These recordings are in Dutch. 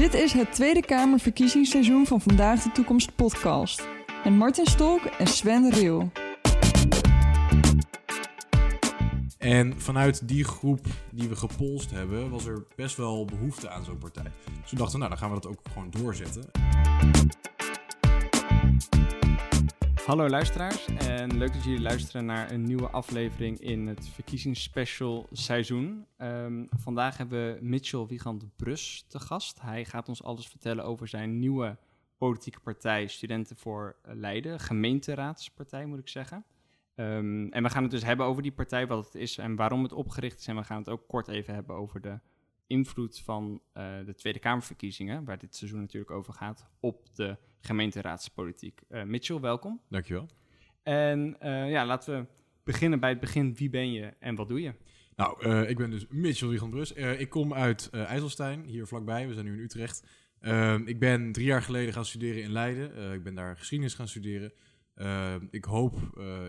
Dit is het Tweede Kamerverkiezingsseizoen van Vandaag de Toekomst podcast. Met Martin Stolk en Sven Riel. En vanuit die groep die we gepolst hebben, was er best wel behoefte aan zo'n partij. Dus we dachten, nou dan gaan we dat ook gewoon doorzetten. Hallo luisteraars en leuk dat jullie luisteren naar een nieuwe aflevering in het verkiezingsspecial seizoen. Ehm, vandaag hebben we Mitchell Wiegand Brus te gast. Hij gaat ons alles vertellen over zijn nieuwe politieke partij Studenten voor Leiden, gemeenteraadspartij moet ik zeggen. Ehm, en we gaan het dus hebben over die partij, wat het is en waarom het opgericht is. En we gaan het ook kort even hebben over de invloed van eh, de Tweede Kamerverkiezingen, waar dit seizoen natuurlijk over gaat, op de gemeenteraadspolitiek. Uh, Mitchell, welkom. Dankjewel. En uh, ja, laten we beginnen bij het begin. Wie ben je en wat doe je? Nou, ik ben dus Mitchell Wiegand-Brus. ik kom uit IJsselstein, hier vlakbij. We zijn nu in Utrecht. Ehm, ik ben drie jaar geleden gaan studeren in Leiden. ik ben daar geschiedenis gaan studeren. Ehm, ik hoop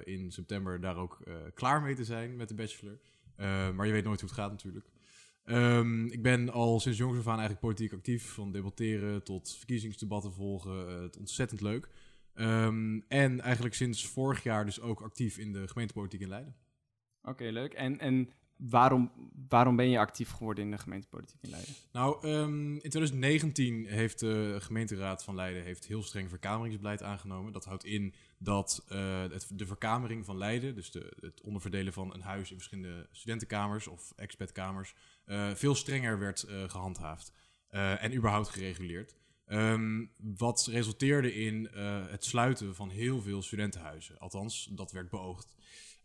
in september daar ook klaar mee te zijn met de bachelor. Ehm, maar je weet nooit hoe het gaat natuurlijk. Um, ik ben al sinds jongs af aan eigenlijk politiek actief. Van debatteren tot verkiezingsdebatten volgen. Uh, het ontzettend leuk. Um, en eigenlijk sinds vorig jaar dus ook actief in de gemeentepolitiek in Leiden. Oké, leuk. En, en waarom, waarom ben je actief geworden in de gemeentepolitiek in Leiden? Nou, um, in 2019 heeft de gemeenteraad van Leiden heeft heel streng verkameringsbeleid aangenomen. Dat houdt in dat het, de verkamering van Leiden, dus de, het onderverdelen van een huis in verschillende studentenkamers of expatkamers, uh, veel strenger werd uh, gehandhaafd en überhaupt gereguleerd. Um, wat resulteerde in het sluiten van heel veel studentenhuizen. Althans, dat werd beoogd.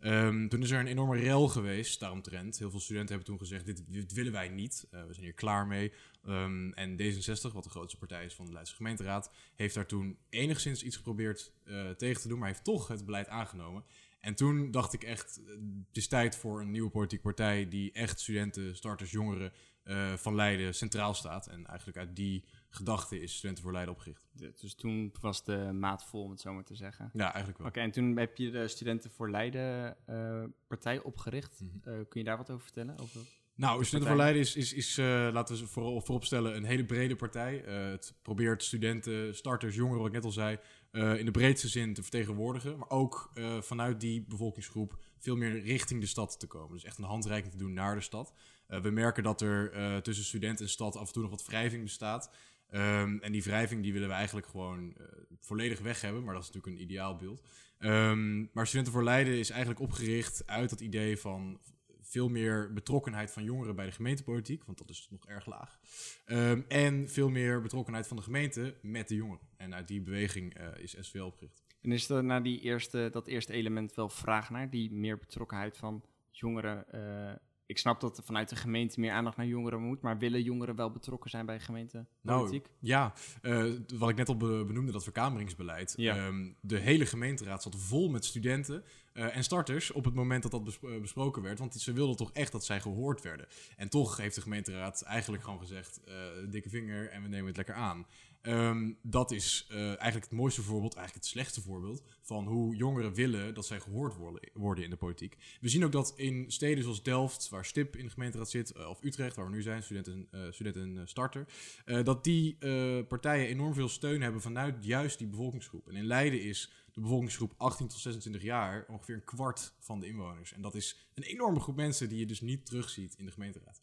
Um, toen is er een enorme rel geweest daaromtrent. Heel veel studenten hebben toen gezegd, dit, willen wij niet. Uh, we zijn hier klaar mee. Um, en D66, wat de grootste partij is van de Leidse gemeenteraad... heeft daar toen enigszins iets geprobeerd uh, tegen te doen... maar heeft toch het beleid aangenomen. En toen dacht ik echt, het is tijd voor een nieuwe politieke partij... die echt studenten, starters, jongeren van Leiden centraal staat. En eigenlijk uit die gedachte is Studenten voor Leiden opgericht. Dus toen was de maat vol, om het zo maar te zeggen. Ja, eigenlijk wel. Oké, okay, en toen heb je de Studenten voor Leiden uh, partij opgericht. Mm -hmm. uh, kun je daar wat over vertellen? Over nou, Studenten voor Leiden is, is, is uh, laten we voor, vooropstellen, een hele brede partij. het probeert studenten, starters, jongeren, wat ik net al zei, in de breedste zin te vertegenwoordigen. Maar ook vanuit die bevolkingsgroep veel meer richting de stad te komen. Dus echt een handreiking te doen naar de stad. we merken dat er tussen student en stad af en toe nog wat wrijving bestaat. Um, en die wrijving die willen we eigenlijk gewoon uh, volledig weg hebben, maar dat is natuurlijk een ideaalbeeld. Um, maar Studenten voor Leiden is eigenlijk opgericht uit dat idee van veel meer betrokkenheid van jongeren bij de gemeentepolitiek, want dat is nog erg laag. Um, en veel meer betrokkenheid van de gemeente met de jongeren. En uit die beweging uh, is SVL opgericht. En is er na die eerste, dat eerste element wel vraag naar, die meer betrokkenheid van jongeren uh, ik snap dat er vanuit de gemeente meer aandacht naar jongeren moet, maar willen jongeren wel betrokken zijn bij gemeentepolitiek? Nou, ja, uh, wat ik net al benoemde, dat verkameringsbeleid. Ja. Um, de hele gemeenteraad zat vol met studenten uh, en starters op het moment dat dat bes besproken werd, want ze wilden toch echt dat zij gehoord werden. En toch heeft de gemeenteraad eigenlijk gewoon gezegd, uh, dikke vinger en we nemen het lekker aan. Um, dat is uh, eigenlijk het mooiste voorbeeld, eigenlijk het slechtste voorbeeld van hoe jongeren willen dat zij gehoord worden, in de politiek. We zien ook dat in steden zoals Delft, waar STIP in de gemeenteraad zit, uh, of Utrecht, waar we nu zijn, studenten, uh, studenten starter, dat die partijen enorm veel steun hebben vanuit juist die bevolkingsgroep. En in Leiden is de bevolkingsgroep 18 tot 26 jaar ongeveer een kwart van de inwoners. En dat is een enorme groep mensen die je dus niet terugziet in de gemeenteraad.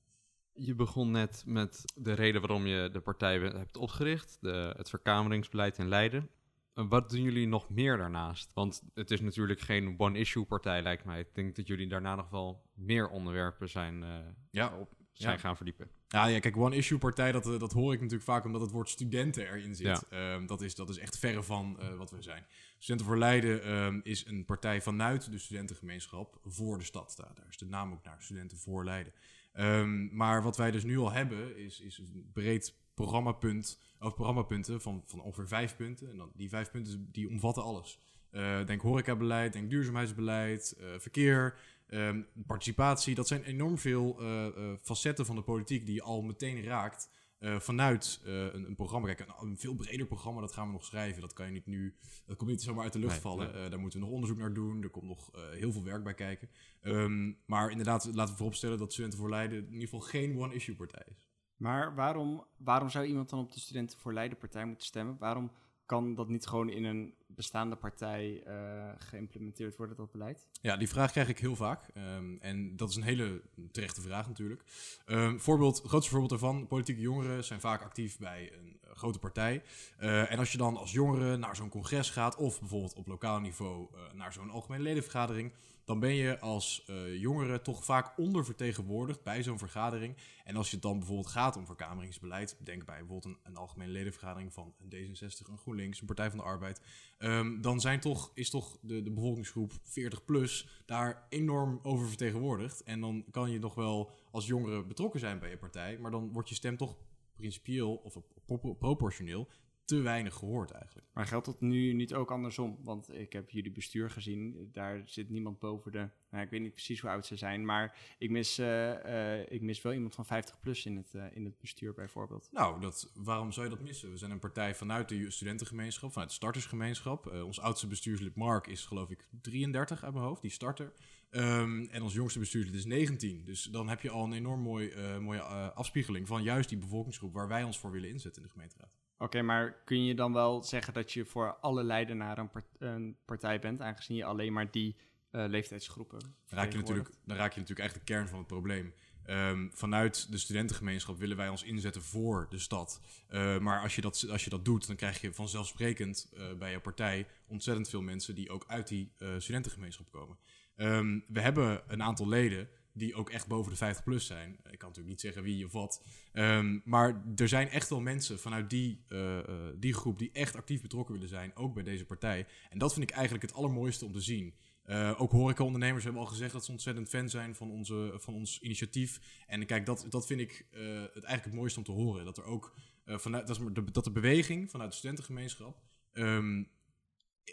Je begon net met de reden waarom je de partij hebt opgericht, de, het verkameringsbeleid in Leiden. Wat doen jullie nog meer daarnaast? Want het is natuurlijk geen one-issue partij, lijkt mij. Ik denk dat jullie daarna nog wel meer onderwerpen zijn, uh, ja. op, zijn ja. gaan verdiepen. Ja, ja kijk, one-issue partij, dat, dat hoor ik natuurlijk vaak omdat het woord studenten erin zit. Ja. Um, dat, is, dat is echt verre van uh, wat we zijn. Studenten voor Leiden um, is een partij vanuit de studentengemeenschap voor de stad. Daar, daar is de naam ook naar, Studenten voor Leiden. Um, maar wat wij dus nu al hebben, is, is een breed programmapunt, of programmapunten van, van ongeveer vijf punten. En dan, die vijf punten die omvatten alles. Uh, denk horecabeleid, denk duurzaamheidsbeleid, uh, verkeer, um, participatie. Dat zijn enorm veel uh, facetten van de politiek die je al meteen raakt. Uh, vanuit uh, een, een, programma. Kijk, een, een, veel breder programma, dat gaan we nog schrijven. Dat kan je niet nu. Dat komt niet zomaar uit de lucht nee, vallen. Nee. Uh, daar moeten we nog onderzoek naar doen. Er komt nog heel veel werk bij kijken. Um, maar inderdaad, laten we vooropstellen dat Studenten voor Leiden in ieder geval geen one-issue partij is. Maar waarom, waarom zou iemand dan op de Studenten voor Leidenpartij moeten stemmen? Waarom kan dat niet gewoon in een bestaande partij eh, geïmplementeerd worden, dat beleid? Ja, die vraag krijg ik heel vaak. Ehm, en dat is een hele terechte vraag natuurlijk. Ehm, voorbeeld, het grootste voorbeeld daarvan, politieke jongeren zijn vaak actief bij een eh, grote partij. Eh, en als je dan als jongere naar zo'n congres gaat, of bijvoorbeeld op lokaal niveau naar zo'n algemene ledenvergadering, dan ben je als eh, jongere toch vaak ondervertegenwoordigd bij zo'n vergadering. En als je het dan bijvoorbeeld gaat om verkameringsbeleid, denk bij bijvoorbeeld een, een algemene ledenvergadering van een D66, een GroenLinks, een Partij van de Arbeid, ehm, dan zijn toch, is toch de, de bevolkingsgroep 40 plus daar enorm over vertegenwoordigd. En dan kan je nog wel als jongere betrokken zijn bij je partij, maar dan wordt je stem toch principieel of pro- proportioneel te weinig gehoord eigenlijk. Maar geldt dat nu niet ook andersom? Want ik heb jullie bestuur gezien, daar zit niemand boven de... Nou, ik weet niet precies hoe oud ze zijn, maar ik mis, eh, eh, ik mis wel iemand van 50 plus in het, eh, in het bestuur bijvoorbeeld. Nou, dat, waarom zou je dat missen? We zijn een partij vanuit de studentengemeenschap, vanuit de startersgemeenschap. Ons oudste bestuurslid Mark is geloof ik 33 uit mijn hoofd, die starter. Ehm, en ons jongste bestuurslid is 19. Dus dan heb je al een enorm mooi, mooie afspiegeling van juist die bevolkingsgroep waar wij ons voor willen inzetten in de gemeenteraad. Oké, maar kun je dan wel zeggen dat je voor alle Leidenaren een, part- een partij bent, aangezien je alleen maar die eh, leeftijdsgroepen Dan raak, je natuurlijk, dan raak je natuurlijk echt de kern van het probleem. Ehm, vanuit de studentengemeenschap willen wij ons inzetten voor de stad. Eh, maar als je, dat, als je dat doet, dan krijg je vanzelfsprekend eh, bij jouw partij ontzettend veel mensen die ook uit die studentengemeenschap komen. Ehm, we hebben een aantal leden die ook echt boven de 50 plus zijn. Ik kan natuurlijk niet zeggen wie of wat. Ehm, maar er zijn echt wel mensen vanuit die, eh, eh, die groep die echt actief betrokken willen zijn, ook bij deze partij. En dat vind ik eigenlijk het allermooiste om te zien. Eh, ook horecaondernemers hebben al gezegd dat ze ontzettend fan zijn van, onze, van ons initiatief. En kijk, dat, dat vind ik het eigenlijk het mooiste om te horen. Dat er ook vanuit, dat, de, dat de beweging vanuit de studentengemeenschap ehm,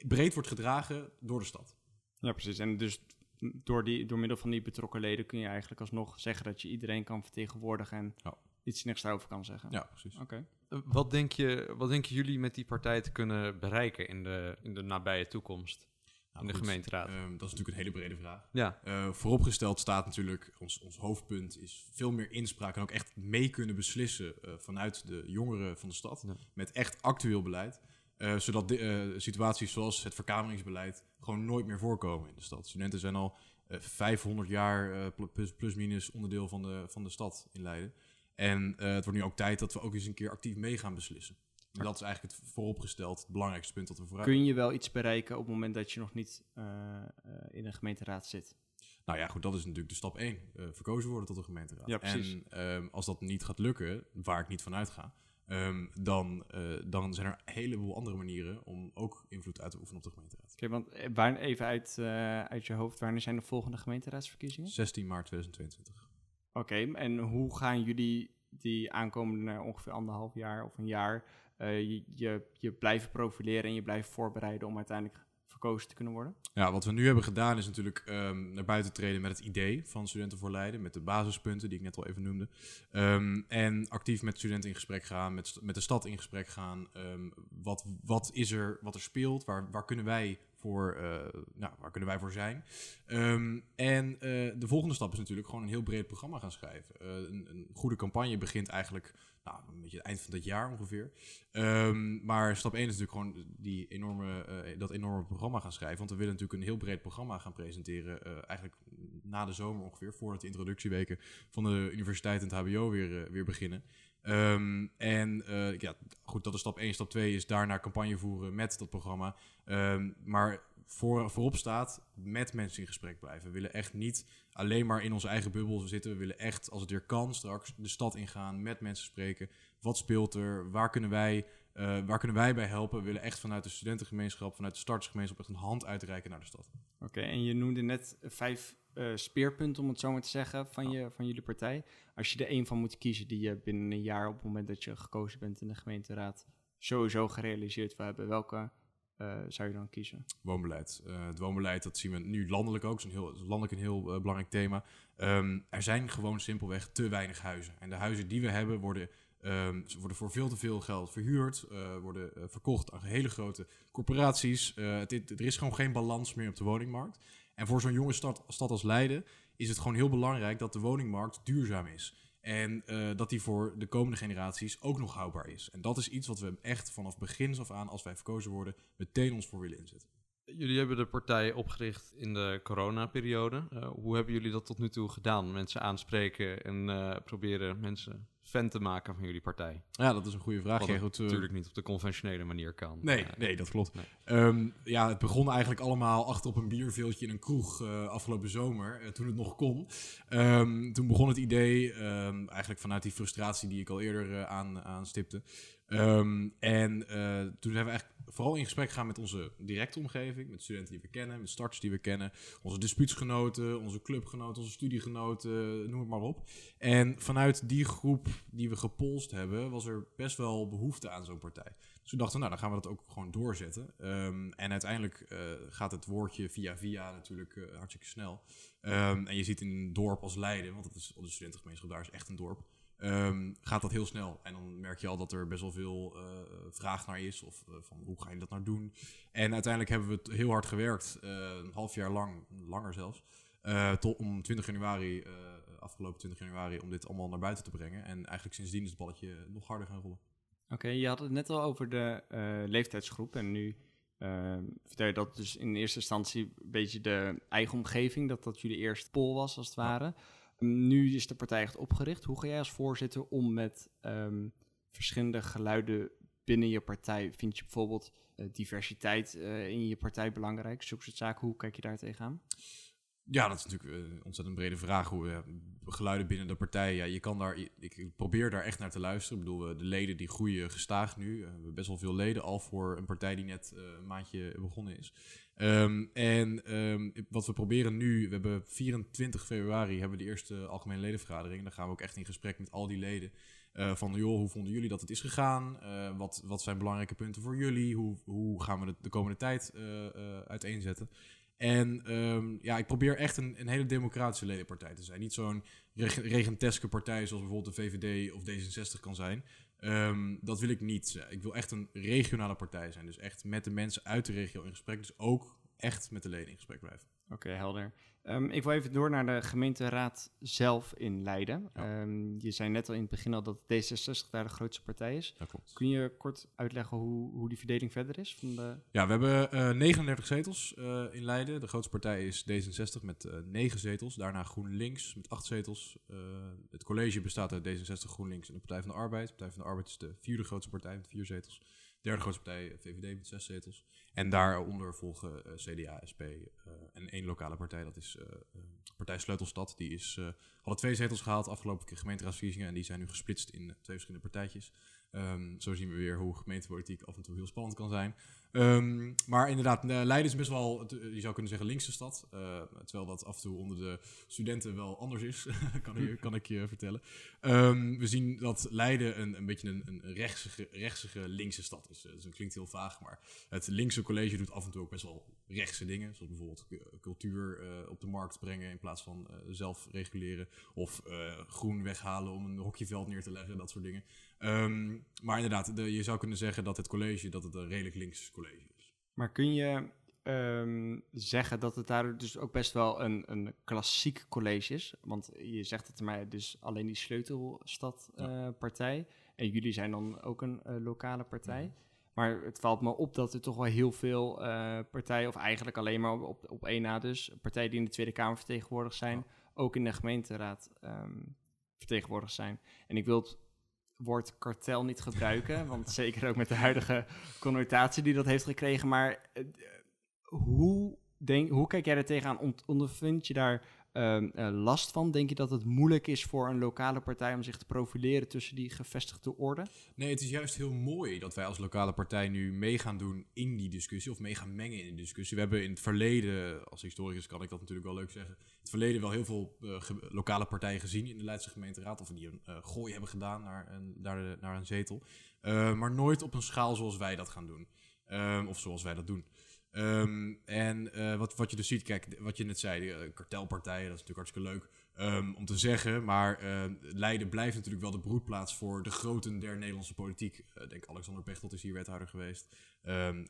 breed wordt gedragen door de stad. Ja, precies. En dus door, die, door middel van die betrokken leden kun je eigenlijk alsnog zeggen dat je iedereen kan vertegenwoordigen en Ja. iets niks daarover kan zeggen. Ja, precies. Oké. Eh, Wat, denk je, wat denken jullie met die partij te kunnen bereiken in de, in de nabije toekomst? Nou, in de goed, gemeenteraad. ehm, dat is natuurlijk een hele brede vraag. ja, Eh, vooropgesteld staat natuurlijk, ons, ons hoofdpunt is veel meer inspraak en ook echt mee kunnen beslissen eh, vanuit de jongeren van de stad. Ja. Met echt actueel beleid. Eh, zodat de, eh, situaties zoals het verkameringsbeleid gewoon nooit meer voorkomen in de stad. Studenten zijn al eh, 500 jaar eh, pl- plus, plus minus onderdeel van de, van de stad in Leiden. En het wordt nu ook tijd dat we ook eens een keer actief mee gaan beslissen. En dat is eigenlijk het vooropgesteld het belangrijkste punt dat we vooruit Kun je wel iets bereiken op het moment dat je nog niet in een gemeenteraad zit? Nou ja, goed, dat is natuurlijk de stap 1. verkozen worden tot een gemeenteraad. Ja, precies. En ehm, als dat niet gaat lukken, waar ik niet van uitga, ehm, dan, eh, dan zijn er een heleboel andere manieren om ook invloed uit te oefenen op de gemeenteraad. Oké, want eh, waar, even uit, eh, uit je hoofd, wanneer zijn de volgende gemeenteraadsverkiezingen? 16 maart 2022. Oké, en hoe gaan jullie die aankomende ongeveer anderhalf jaar of een jaar je, je, je blijven profileren en je blijven voorbereiden om uiteindelijk verkozen te kunnen worden? Ja, wat we nu hebben gedaan is natuurlijk ehm, naar buiten treden met het idee van Studenten voor Leiden, met de basispunten die ik net al even noemde. Ehm, en actief met studenten in gesprek gaan, met, met de stad in gesprek gaan. Ehm, wat, wat is er, wat er speelt, waar, waar kunnen wij voor, eh, nou, waar kunnen wij voor zijn? En eh, de volgende stap is natuurlijk gewoon een heel breed programma gaan schrijven. Eh, een, een goede campagne begint eigenlijk nou, een beetje het eind van dit jaar ongeveer. Ehm, maar stap 1 is natuurlijk gewoon die enorme, eh, dat enorme programma gaan schrijven. Want we willen natuurlijk een heel breed programma gaan presenteren. eh, eigenlijk na de zomer ongeveer, voordat de introductieweken van de universiteit en het HBO weer, eh, weer beginnen. Ehm, en ja, goed, dat is stap 1. Stap 2 is daarna campagne voeren met dat programma. Ehm, maar voor, voorop staat met mensen in gesprek blijven. We willen echt niet alleen maar in onze eigen bubbel zitten. We willen echt, als het weer kan, straks de stad ingaan, met mensen spreken. Wat speelt er? Waar kunnen wij, eh, waar kunnen wij bij helpen? We willen echt vanuit de studentengemeenschap, vanuit de startersgemeenschap echt een hand uitreiken naar de stad. Oké, en je noemde net vijf eh, speerpunten, om het zo maar te zeggen, van, je, van jullie partij. Als je er één van moet kiezen die je binnen een jaar op het moment dat je gekozen bent in de gemeenteraad sowieso gerealiseerd wil hebben, welke zou je dan kiezen? Woonbeleid. Eh, het woonbeleid, dat zien we nu landelijk ook. Het is een heel, landelijk een heel eh, belangrijk thema. Ehm, er zijn gewoon simpelweg te weinig huizen. En de huizen die we hebben worden, ehm, ze worden voor veel te veel geld verhuurd. eh, worden eh, verkocht aan hele grote corporaties. Eh, er is gewoon geen balans meer op de woningmarkt. En voor zo'n jonge stad, stad als Leiden is het gewoon heel belangrijk dat de woningmarkt duurzaam is. En eh, dat die voor de komende generaties ook nog houdbaar is. En dat is iets wat we echt vanaf begin af aan, als wij verkozen worden, meteen ons voor willen inzetten. Jullie hebben de partij opgericht in de coronaperiode. Uh, hoe hebben jullie dat tot nu toe gedaan? Mensen aanspreken en uh, proberen mensen fan te maken van jullie partij? Ja, dat is een goede vraag. Wat goed, natuurlijk niet op de conventionele manier kan. Nee, uh, nee dat klopt. Nee. Um, ja, het begon eigenlijk allemaal achter op een bierveeltje in een kroeg afgelopen zomer, toen het nog kon. Um, toen begon het idee, um, eigenlijk vanuit die frustratie die ik al eerder aan, aanstipte. En toen zijn we eigenlijk vooral in gesprek gegaan met onze directe omgeving, met studenten die we kennen, met starters die we kennen, onze dispuutsgenoten, onze clubgenoten, onze studiegenoten, noem het maar op. En vanuit die groep die we gepolst hebben, was er best wel behoefte aan zo'n partij. Dus we dachten, nou, dan gaan we dat ook gewoon doorzetten. Um, en uiteindelijk uh, gaat het woordje via via natuurlijk uh, hartstikke snel. Um, en je ziet in een dorp als Leiden, want dat is de studentengemeenschap daar is echt een dorp. Um, gaat dat heel snel. En dan merk je al dat er best wel veel uh, vraag naar is. Of uh, van hoe ga je dat nou doen? En uiteindelijk hebben we het heel hard gewerkt. Uh, een half jaar lang, langer zelfs. tot om 20 januari, afgelopen 20 januari, om dit allemaal naar buiten te brengen. En eigenlijk sindsdien is het balletje nog harder gaan rollen. Oké, okay, je had het net al over de leeftijdsgroep. En nu vertel je dat dus in eerste instantie een beetje de eigen omgeving, dat dat jullie eerste pol was als het ware. Ja. Nu is de partij echt opgericht. Hoe ga jij als voorzitter om met um, verschillende geluiden binnen je partij? Vind je bijvoorbeeld uh, diversiteit uh, in je partij belangrijk? Zulke soort zaken, hoe kijk je daar tegenaan? Ja, dat is natuurlijk een ontzettend brede vraag. Hoe geluiden binnen de partij. Ja, je kan daar, ik probeer daar echt naar te luisteren. Ik bedoel, de leden die groeien gestaag nu. we hebben best wel veel leden al voor een partij die net een maandje begonnen is. Um, en um, wat we proberen nu, we hebben 24 februari hebben we de eerste algemene ledenvergadering. Dan gaan we ook echt in gesprek met al die leden. Uh, van joh, hoe vonden jullie dat het is gegaan? Uh, wat, wat zijn belangrijke punten voor jullie? Hoe, hoe gaan we de, de komende tijd uh, uiteenzetten? En um, ja, ik probeer echt een, een hele democratische ledenpartij te zijn. Niet zo'n reg regenteske partij zoals bijvoorbeeld de VVD of D66 kan zijn. Um, dat wil ik niet. Ik wil echt een regionale partij zijn. Dus echt met de mensen uit de regio in gesprek. Dus ook echt met de leden in gesprek blijven. Oké, helder. Um, ik wil even door naar de gemeenteraad zelf in Leiden. Ja. Um, je zei net al in het begin al dat D66 daar de grootste partij is. Dat klopt. Kun je kort uitleggen hoe, hoe die verdeling verder is? Van de... Ja, we hebben uh, 39 zetels uh, in Leiden. De grootste partij is D66 met uh, 9 zetels. Daarna GroenLinks met 8 zetels. Het college bestaat uit D66, GroenLinks en de Partij van de Arbeid. De Partij van de Arbeid is de vierde grootste partij met 4 zetels. Derde grootste partij, VVD, met zes zetels. En daaronder volgen uh, CDA, SP uh, en één lokale partij, dat is uh, Partij Sleutelstad. Die is, hadden twee zetels gehaald afgelopen gemeenteraadsverkiezingen en die zijn nu gesplitst in twee verschillende partijtjes. Um, zo zien we weer hoe gemeentepolitiek af en toe heel spannend kan zijn. Um, maar inderdaad, Leiden is best wel, je zou kunnen zeggen, linkse stad. Terwijl dat af en toe onder de studenten wel anders is, kan, kan ik je vertellen. Um, we zien dat Leiden een, een beetje een, een rechtsige linkse stad is. Dus dat klinkt heel vaag, maar het linkse college doet af en toe ook best wel rechtse dingen. Zoals bijvoorbeeld cultuur uh, op de markt brengen in plaats van uh, zelf reguleren. Of groen weghalen om een hokjeveld neer te leggen, dat soort dingen. Um, maar inderdaad, de, je zou kunnen zeggen dat het college dat het een redelijk links college is. Maar kun je um, zeggen dat het daar dus ook best wel een, een klassiek college is? Want je zegt het mij dus alleen die sleutelstadpartij. Ja. En jullie zijn dan ook een lokale partij. Ja. Maar het valt me op dat er toch wel heel veel uh, partijen, of eigenlijk alleen maar op, op één na dus, partijen die in de Tweede Kamer vertegenwoordigd zijn, ja. ook in de gemeenteraad um, vertegenwoordigd zijn. En ik wil het woord kartel niet gebruiken. want zeker ook met de huidige connotatie die dat heeft gekregen. Maar uh, hoe, denk, hoe kijk jij er tegenaan? Ondervind je daar um, uh, last van? Denk je dat het moeilijk is voor een lokale partij om zich te profileren tussen die gevestigde orde? Nee, het is juist heel mooi dat wij als lokale partij nu mee gaan doen in die discussie. Of mee gaan mengen in de discussie. We hebben in het verleden, als historicus kan ik dat natuurlijk wel leuk zeggen. In het verleden wel heel veel uh, lokale partijen gezien in de Leidse gemeenteraad. Of die een uh, gooi hebben gedaan naar een, naar, een zetel. Maar nooit op een schaal zoals wij dat gaan doen. Um, of zoals wij dat doen. Um, en uh, wat, wat je dus ziet, kijk, wat je net zei, de, uh, kartelpartijen, dat is natuurlijk hartstikke leuk. ehm, om te zeggen. Maar eh, Leiden blijft natuurlijk wel de broedplaats voor de groten der Nederlandse politiek. Eh, denk Alexander Pechtold is hier wethouder geweest. Um,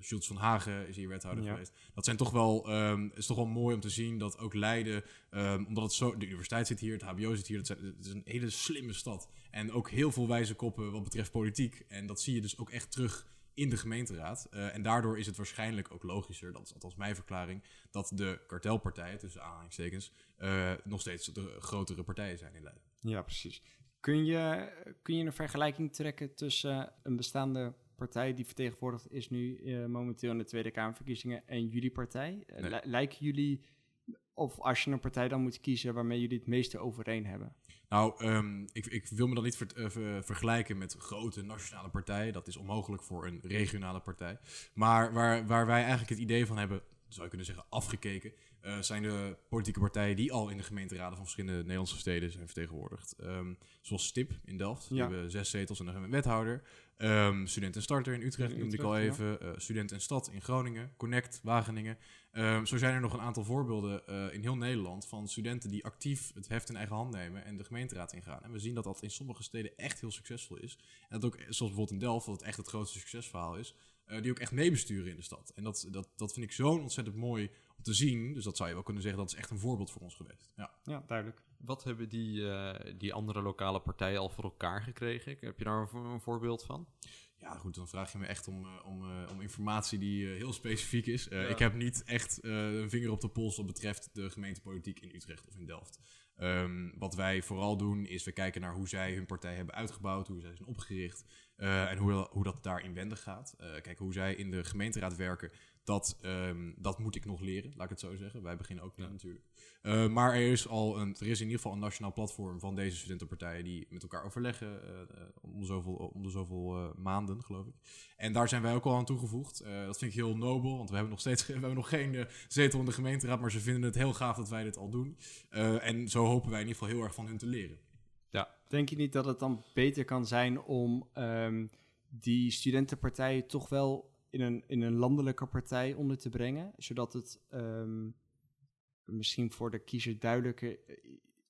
Schultz van Hagen is hier wethouder Ja. geweest. Dat zijn toch wel, ehm, is toch wel mooi om te zien dat ook Leiden, ehm, omdat het zo, de universiteit zit hier, het HBO zit hier, het, zijn- het is een hele slimme stad. En ook heel veel wijze koppen wat betreft politiek. En dat zie je dus ook echt terug in de gemeenteraad. Eh, en daardoor is het waarschijnlijk ook logischer, dat is althans mijn verklaring, dat de kartelpartijen, tussen aanhalingstekens, eh, nog steeds de grotere partijen zijn in Leiden. Ja, precies. Kun je, kun je een vergelijking trekken tussen een bestaande partij die vertegenwoordigd is nu eh, momenteel in de Tweede Kamerverkiezingen en jullie partij? Nee. lijken jullie, of als je een partij dan moet kiezen waarmee jullie het meeste overeen hebben? Nou, ehm, ik, ik wil me dan niet ver- eh, ver- vergelijken met grote nationale partijen. Dat is onmogelijk voor een regionale partij. Maar waar, waar wij eigenlijk het idee van hebben, zou je kunnen zeggen, afgekeken, eh, zijn de politieke partijen die al in de gemeenteraden van verschillende Nederlandse steden zijn vertegenwoordigd. Ehm, zoals STIP in Delft, die Ja. hebben zes zetels en een wethouder. Ehm Student en Starter in Utrecht, In noemde ik al even. Eh, Student en Stad in Groningen. Connect, Wageningen. Ehm, zo zijn er nog een aantal voorbeelden eh, in heel Nederland van studenten die actief het heft in eigen hand nemen en de gemeenteraad ingaan. En we zien dat dat in sommige steden echt heel succesvol is. En dat ook, zoals bijvoorbeeld in Delft, het echt het grootste succesverhaal is, eh, die ook echt meebesturen in de stad. En dat, dat, dat vind ik zo'n ontzettend mooi te zien. Dus dat zou je wel kunnen zeggen, dat is echt een voorbeeld voor ons geweest. Ja. Ja, duidelijk. Wat hebben die, eh, die andere lokale partijen al voor elkaar gekregen? Heb je daar een, vo- een voorbeeld van? Ja, goed, dan vraag je me echt om, eh, om, eh, om informatie die eh, heel specifiek is. Eh, Ja. Ik heb niet echt eh, een vinger op de pols wat betreft de gemeentepolitiek in Utrecht of in Delft. Ehm, wat wij vooral doen is we kijken naar hoe zij hun partij hebben uitgebouwd, hoe zij zijn opgericht eh, en hoe, hoe dat daar inwendig gaat. Eh kijk, hoe zij in de gemeenteraad werken, dat, ehm, dat moet ik nog leren, laat ik het zo zeggen. Wij beginnen ook Ja. natuurlijk. Eh, maar er is al een, er is in ieder geval een nationaal platform van deze studentenpartijen die met elkaar overleggen eh, om de zoveel, om de zoveel eh, maanden, geloof ik. En daar zijn wij ook al aan toegevoegd. Eh, dat vind ik heel nobel, want we hebben nog steeds we hebben nog geen zetel in de gemeenteraad, maar ze vinden het heel gaaf dat wij dit al doen. Eh, en zo hopen wij in ieder geval heel erg van hun te leren. Denk je niet dat het dan beter kan zijn om ehm, die studentenpartijen toch wel in een, in een landelijke partij onder te brengen? Zodat het ehm, misschien voor de kiezer duidelijker...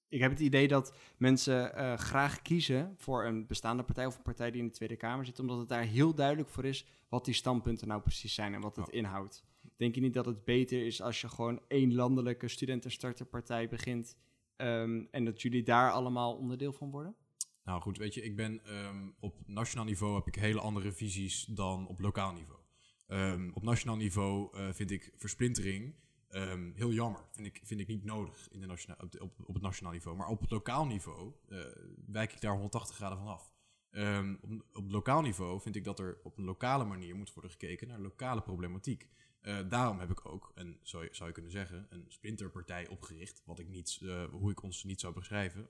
Ik heb het idee dat mensen eh, graag kiezen voor een bestaande partij of een partij die in de Tweede Kamer zit, omdat het daar heel duidelijk voor is wat die standpunten nou precies zijn en wat het inhoudt. Denk je niet dat het beter is als je gewoon één landelijke studentenstarterpartij begint ehm, en dat jullie daar allemaal onderdeel van worden? Nou goed, weet je, ik ben ehm, op nationaal niveau heb ik hele andere visies dan op lokaal niveau. Ehm, op nationaal niveau eh, vind ik versplintering ehm, heel jammer. Vind ik, vind ik niet nodig in de nationa- op, op, op het nationaal niveau. Maar op het lokaal niveau eh, wijk ik daar 180 graden van af. Ehm, op, op lokaal niveau vind ik dat er op een lokale manier moet worden gekeken naar lokale problematiek. Eh, daarom heb ik ook, en zou je, zou je kunnen zeggen, een splinterpartij opgericht. Wat ik niet, hoe ik ons niet zou beschrijven.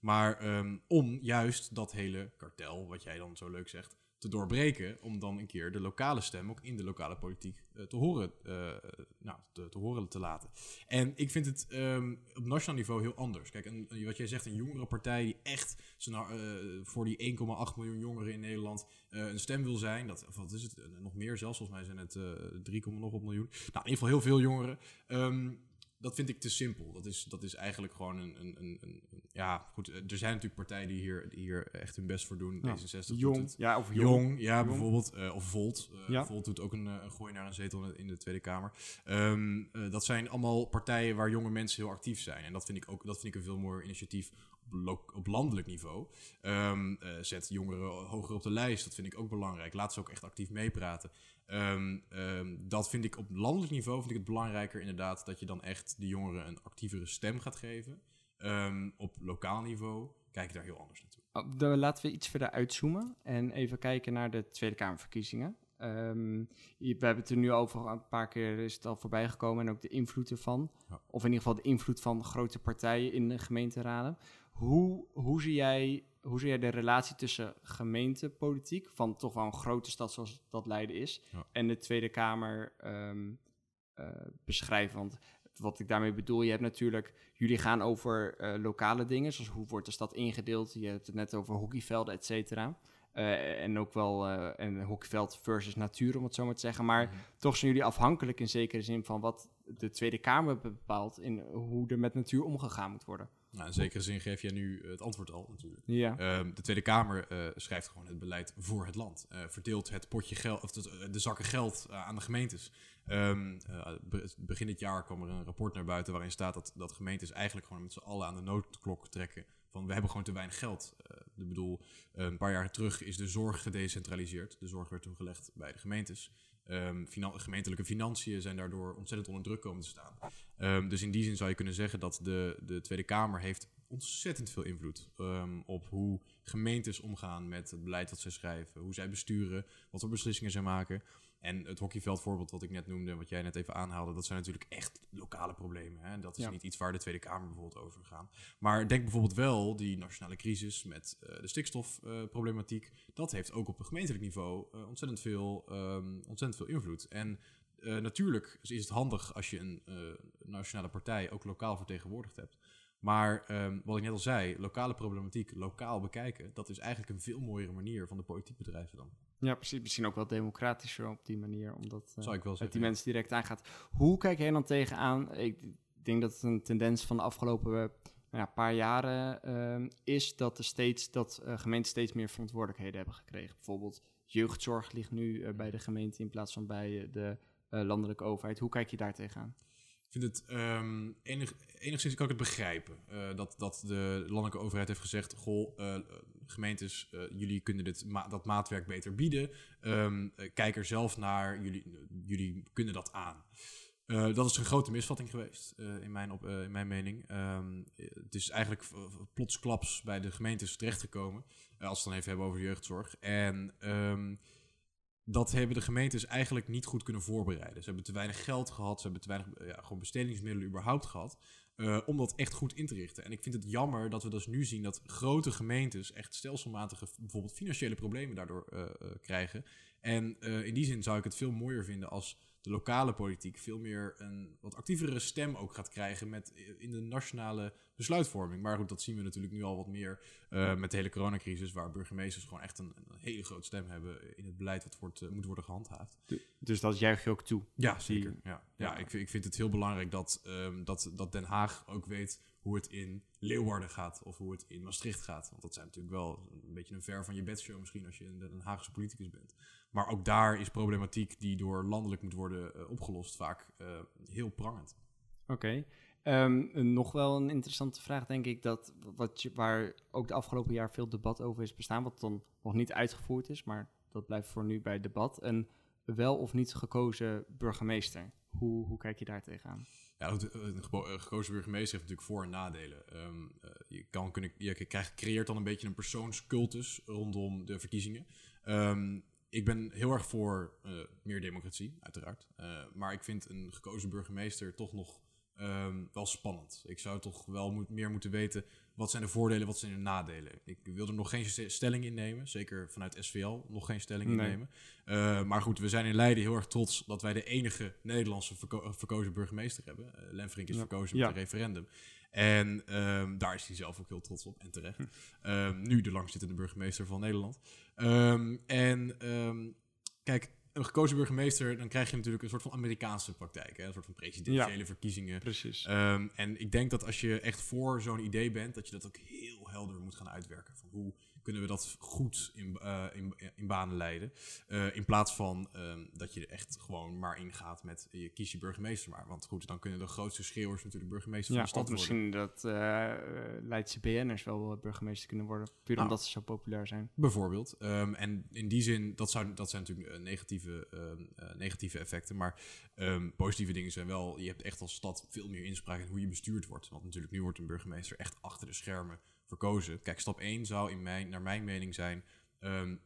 Maar om juist dat hele kartel, wat jij dan zo leuk zegt, te doorbreken. Om dan een keer de lokale stem ook in de lokale politiek eh, te, horen, eh, nou, te, te horen te laten. En ik vind het ehm, op nationaal niveau heel anders. Kijk, wat jij zegt, een jongere partij die echt nou, eh, voor die 1,8 miljoen jongeren in Nederland een stem wil zijn. Dat, of wat is het? Nog meer zelfs. Volgens mij zijn het eh 3, nog op miljoen. Nou, in ieder geval heel veel jongeren. Ehm, dat vind ik te simpel. Dat is, dat is eigenlijk gewoon een, een, een, een- Ja, goed. eh, Er zijn natuurlijk partijen die hier, die hier echt hun best voor doen. Ja, D66 doet Jong, het. ja, of Jong, jong. ja, Jong. bijvoorbeeld. eh, of Volt. Eh, Ja. Volt doet ook een, een gooi naar een zetel in de, Tweede Kamer. Ehm, eh, dat zijn allemaal partijen waar jonge mensen heel actief zijn. En dat vind ik ook dat vind ik een veel mooier initiatief op, landelijk niveau. Ehm, eh, zet jongeren hoger op de lijst. Dat vind ik ook belangrijk. Laat ze ook echt actief meepraten. Ehm, ehm, dat vind ik op landelijk niveau vind ik het belangrijker inderdaad dat je dan echt de jongeren een actievere stem gaat geven. Ehm, op lokaal niveau kijk ik daar heel anders naartoe. Oh, laten we iets verder uitzoomen en even kijken naar de Tweede Kamerverkiezingen. We hebben het er nu over, een paar keer is het al voorbij gekomen en ook de invloed ervan. Ja. Of in ieder geval de invloed van grote partijen in de gemeenteraden. Hoe, hoe, zie jij, hoe zie jij de relatie tussen gemeentepolitiek, van toch wel een grote stad zoals dat Leiden is, Ja. en de Tweede Kamer ehm, eh, beschrijven? Want wat ik daarmee bedoel, je hebt natuurlijk, jullie gaan over eh, lokale dingen, zoals hoe wordt de stad ingedeeld. Je hebt het net over hockeyvelden, et cetera. eh, en ook wel een hockeyveld versus natuur, om het zo maar te zeggen. Maar Mhm. toch zijn jullie afhankelijk in zekere zin van wat de Tweede Kamer bepaalt in hoe er met natuur omgegaan moet worden. Nou, in zekere zin geef jij nu het antwoord al natuurlijk. Ja. Ehm, de Tweede Kamer eh, schrijft gewoon het beleid voor het land. Eh, verdeelt het potje geld, of de, de zakken geld eh, aan de gemeentes. Ehm, eh, be- begin dit jaar kwam er een rapport naar buiten waarin staat dat, dat gemeentes eigenlijk gewoon met z'n allen aan de noodklok trekken. Van we hebben gewoon te weinig geld. Eh, ik bedoel, een paar jaar terug is de zorg gedecentraliseerd. De zorg werd toen gelegd bij de gemeentes. Ehm, gemeentelijke financiën zijn daardoor ontzettend onder druk komen te staan. Ehm, dus in die zin zou je kunnen zeggen dat de, de Tweede Kamer heeft ontzettend veel invloed ehm, op hoe gemeentes omgaan met het beleid dat zij schrijven, hoe zij besturen, wat voor beslissingen zij maken. En het hockeyveldvoorbeeld wat ik net noemde, wat jij net even aanhaalde, dat zijn natuurlijk echt lokale problemen. Hè? Dat is Ja. niet iets waar de Tweede Kamer bijvoorbeeld over gaat. Maar denk bijvoorbeeld wel die nationale crisis met eh, de stikstofproblematiek. dat heeft ook op een gemeentelijk niveau eh, ontzettend, veel, ehm, ontzettend veel invloed. En eh, natuurlijk is het handig als je een nationale partij ook lokaal vertegenwoordigd hebt. Maar ehm, wat ik net al zei, lokale problematiek, lokaal bekijken, dat is eigenlijk een veel mooiere manier van de politiek bedrijven dan. ja, precies. Misschien ook wel democratischer op die manier, omdat Zou ik wel het die mensen direct aangaat. Hoe kijk jij dan tegenaan? Ik denk dat het een tendens van de afgelopen eh, nou ja, paar jaren eh, is dat, er steeds, dat eh, gemeenten steeds meer verantwoordelijkheden hebben gekregen. Bijvoorbeeld jeugdzorg ligt nu bij de gemeente in plaats van bij de landelijke overheid. Hoe kijk je daar tegenaan? Vind het ehm, enig, enigszins kan ik het begrijpen. eh, dat, dat de landelijke overheid heeft gezegd: Goh, eh, gemeentes, eh, jullie kunnen dit dat maatwerk beter bieden. Ehm, eh, kijk er zelf naar, jullie, jullie kunnen dat aan. Dat is een grote misvatting geweest, in, mijn op, in mijn mening. Ehm, eh, het is eigenlijk plotsklaps bij de gemeentes terechtgekomen. als we het dan even hebben over jeugdzorg. En dat hebben de gemeentes eigenlijk niet goed kunnen voorbereiden. Ze hebben te weinig geld gehad, ze hebben te weinig ja, gewoon bestedingsmiddelen überhaupt gehad. eh, om dat echt goed in te richten. En ik vind het jammer dat we dus nu zien dat grote gemeentes echt stelselmatige bijvoorbeeld financiële problemen daardoor eh, eh, krijgen. En in die zin zou ik het veel mooier vinden als de lokale politiek veel meer een wat actievere stem ook gaat krijgen met, eh, in de nationale besluitvorming. Maar goed, dat zien we natuurlijk nu al wat meer eh, met de hele coronacrisis, waar burgemeesters gewoon echt een, een hele grote stem hebben in het beleid wat wordt, eh, moet worden gehandhaafd. Dus dat juich je ook toe. Ja, zeker. Ja, ja. ja. ik, vind- ik vind het heel belangrijk dat, ehm, dat, dat Den Haag ook weet hoe het in Leeuwarden gaat of hoe het in Maastricht gaat. Want dat zijn natuurlijk wel een beetje een ver van je bedshow misschien als je een Den Haagse politicus bent. Maar ook daar is problematiek die door landelijk moet worden eh, opgelost vaak eh, heel prangend. Oké. Ehm, nog wel een interessante vraag, denk ik, dat wat je, waar ook de afgelopen jaar veel debat over is bestaan, wat dan nog niet uitgevoerd is, maar dat blijft voor nu bij debat. Een wel of niet gekozen burgemeester. Hoe, hoe kijk je daar tegenaan? Ja, eh, een gekozen burgemeester heeft natuurlijk voor- en nadelen. Ehm, eh, je, kan kunnen, je krijgt, creëert dan een beetje een persoonscultus rondom de verkiezingen. Ehm, ik ben heel erg voor eh, meer democratie, uiteraard. Eh, maar ik vind een gekozen burgemeester toch nog ehm, wel spannend. Ik zou toch wel moet, meer moeten weten wat zijn de voordelen, wat zijn de nadelen. Ik wil er nog geen st- stelling in nemen, zeker vanuit SVL nog geen stelling in Nee. nemen. Eh, maar goed, we zijn in Leiden heel erg trots dat wij de enige Nederlandse verko- verkozen burgemeester hebben. Eh Lenfrink is Ja. verkozen Ja. met een referendum. En ehm, daar is hij zelf ook heel trots op en terecht. Ehm, nu de langzittende burgemeester van Nederland. En kijk, een gekozen burgemeester, dan krijg je natuurlijk een soort van Amerikaanse praktijk. Hè? Een soort van presidentiële verkiezingen. Precies. Ehm, en ik denk dat als je echt voor zo'n idee bent, dat je dat ook heel helder moet gaan uitwerken. Van hoe kunnen we dat goed in, eh, in, in banen leiden? Eh, in plaats van ehm, dat je er echt gewoon maar ingaat met je kies je burgemeester maar. Want goed, dan kunnen de grootste schreeuwers natuurlijk burgemeester Ja, van de stad worden. misschien dat eh, Leidse BN'ers wel burgemeester kunnen worden, puur Nou. omdat ze zo populair zijn. Bijvoorbeeld. Ehm, en in die zin, dat, zou, dat zijn natuurlijk negatieve, ehm, eh, negatieve effecten. Maar positieve dingen zijn wel, je hebt echt als stad veel meer inspraak in hoe je bestuurd wordt. Want natuurlijk, nu wordt een burgemeester echt achter de schermen verkozen. Kijk, stap 1 zou in mijn, naar mijn mening zijn, ehm,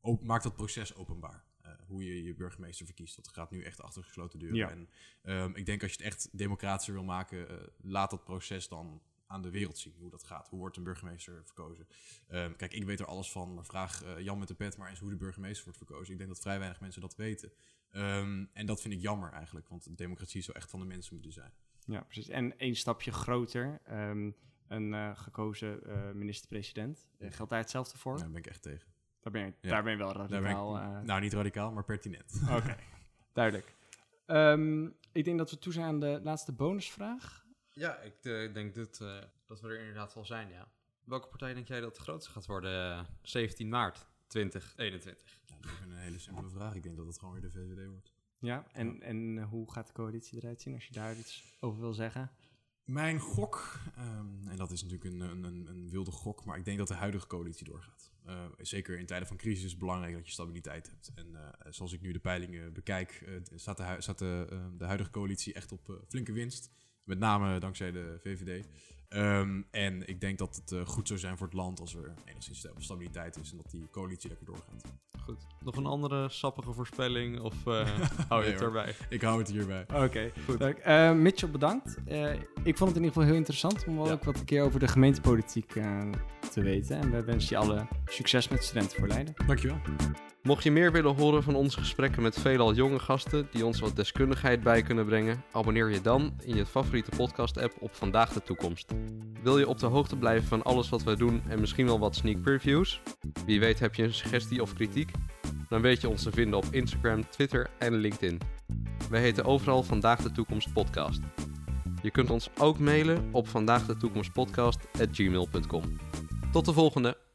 op, maak dat proces openbaar. Eh, hoe je je burgemeester verkiest. Dat gaat nu echt achter gesloten deuren. Ja. En ehm, ik denk als je het echt democratischer wil maken, eh, laat dat proces dan aan de wereld zien hoe dat gaat. Hoe wordt een burgemeester verkozen? Ehm, kijk, ik weet er alles van, maar vraag eh, Jan met de pet maar eens hoe de burgemeester wordt verkozen. Ik denk dat vrij weinig mensen dat weten. En dat vind ik jammer eigenlijk, want de democratie zou echt van de mensen moeten zijn. Ja, precies. En één stapje groter, een eh, gekozen eh, minister-president. Eh, geldt daar hetzelfde voor? Daar ben ik echt tegen. Daar ben je, Ja. daar ben je wel Daar ben ik- radicaal. eh, nou, niet radicaal, maar pertinent. Oké, duidelijk. Ehm, ik denk dat we toe zijn aan de laatste bonusvraag. Ja, ik denk dat, eh, dat we er inderdaad wel zijn, ja. Welke partij denk jij dat de grootste gaat worden eh, 17 maart 2021? Nou, dat is een hele simpele vraag. Ik denk dat het gewoon weer de VVD wordt. Ja, en, en hoe gaat de coalitie eruit zien als je daar iets over wil zeggen? Mijn gok, ehm, en dat is natuurlijk een, een, een, wilde gok, maar ik denk dat de huidige coalitie doorgaat. Eh, zeker in tijden van crisis is het belangrijk dat je stabiliteit hebt. En eh, zoals ik nu de peilingen bekijk, eh, staat, de, de, de huidige coalitie echt op flinke winst. Met name dankzij de VVD. Ehm, en ik denk dat het eh, goed zou zijn voor het land als er enigszins sta- stabiliteit is en dat die coalitie lekker doorgaat. Goed. Nog een andere sappige voorspelling of eh hou je Nee, het hoor. erbij? Ik hou het hierbij. Oké, goed. Eh, Mitchell, bedankt. Eh, ik vond het in ieder geval heel interessant om wel Ja. ook wat een keer over de gemeentepolitiek te weten. En we wensen je alle succes met Studenten voor Leiden. Dankjewel. Mocht je meer willen horen van onze gesprekken met veelal jonge gasten die ons wat deskundigheid bij kunnen brengen, abonneer je dan in je favoriete podcast-app op Vandaag de Toekomst. Wil je op de hoogte blijven van alles wat we doen en misschien wel wat sneak previews? Wie weet heb je een suggestie of kritiek? Dan weet je ons te vinden op Instagram, Twitter en LinkedIn. We heten overal Vandaag de Toekomst Podcast. Je kunt ons ook mailen op vandaagdetoekomstpodcast.gmail.com. Tot de volgende!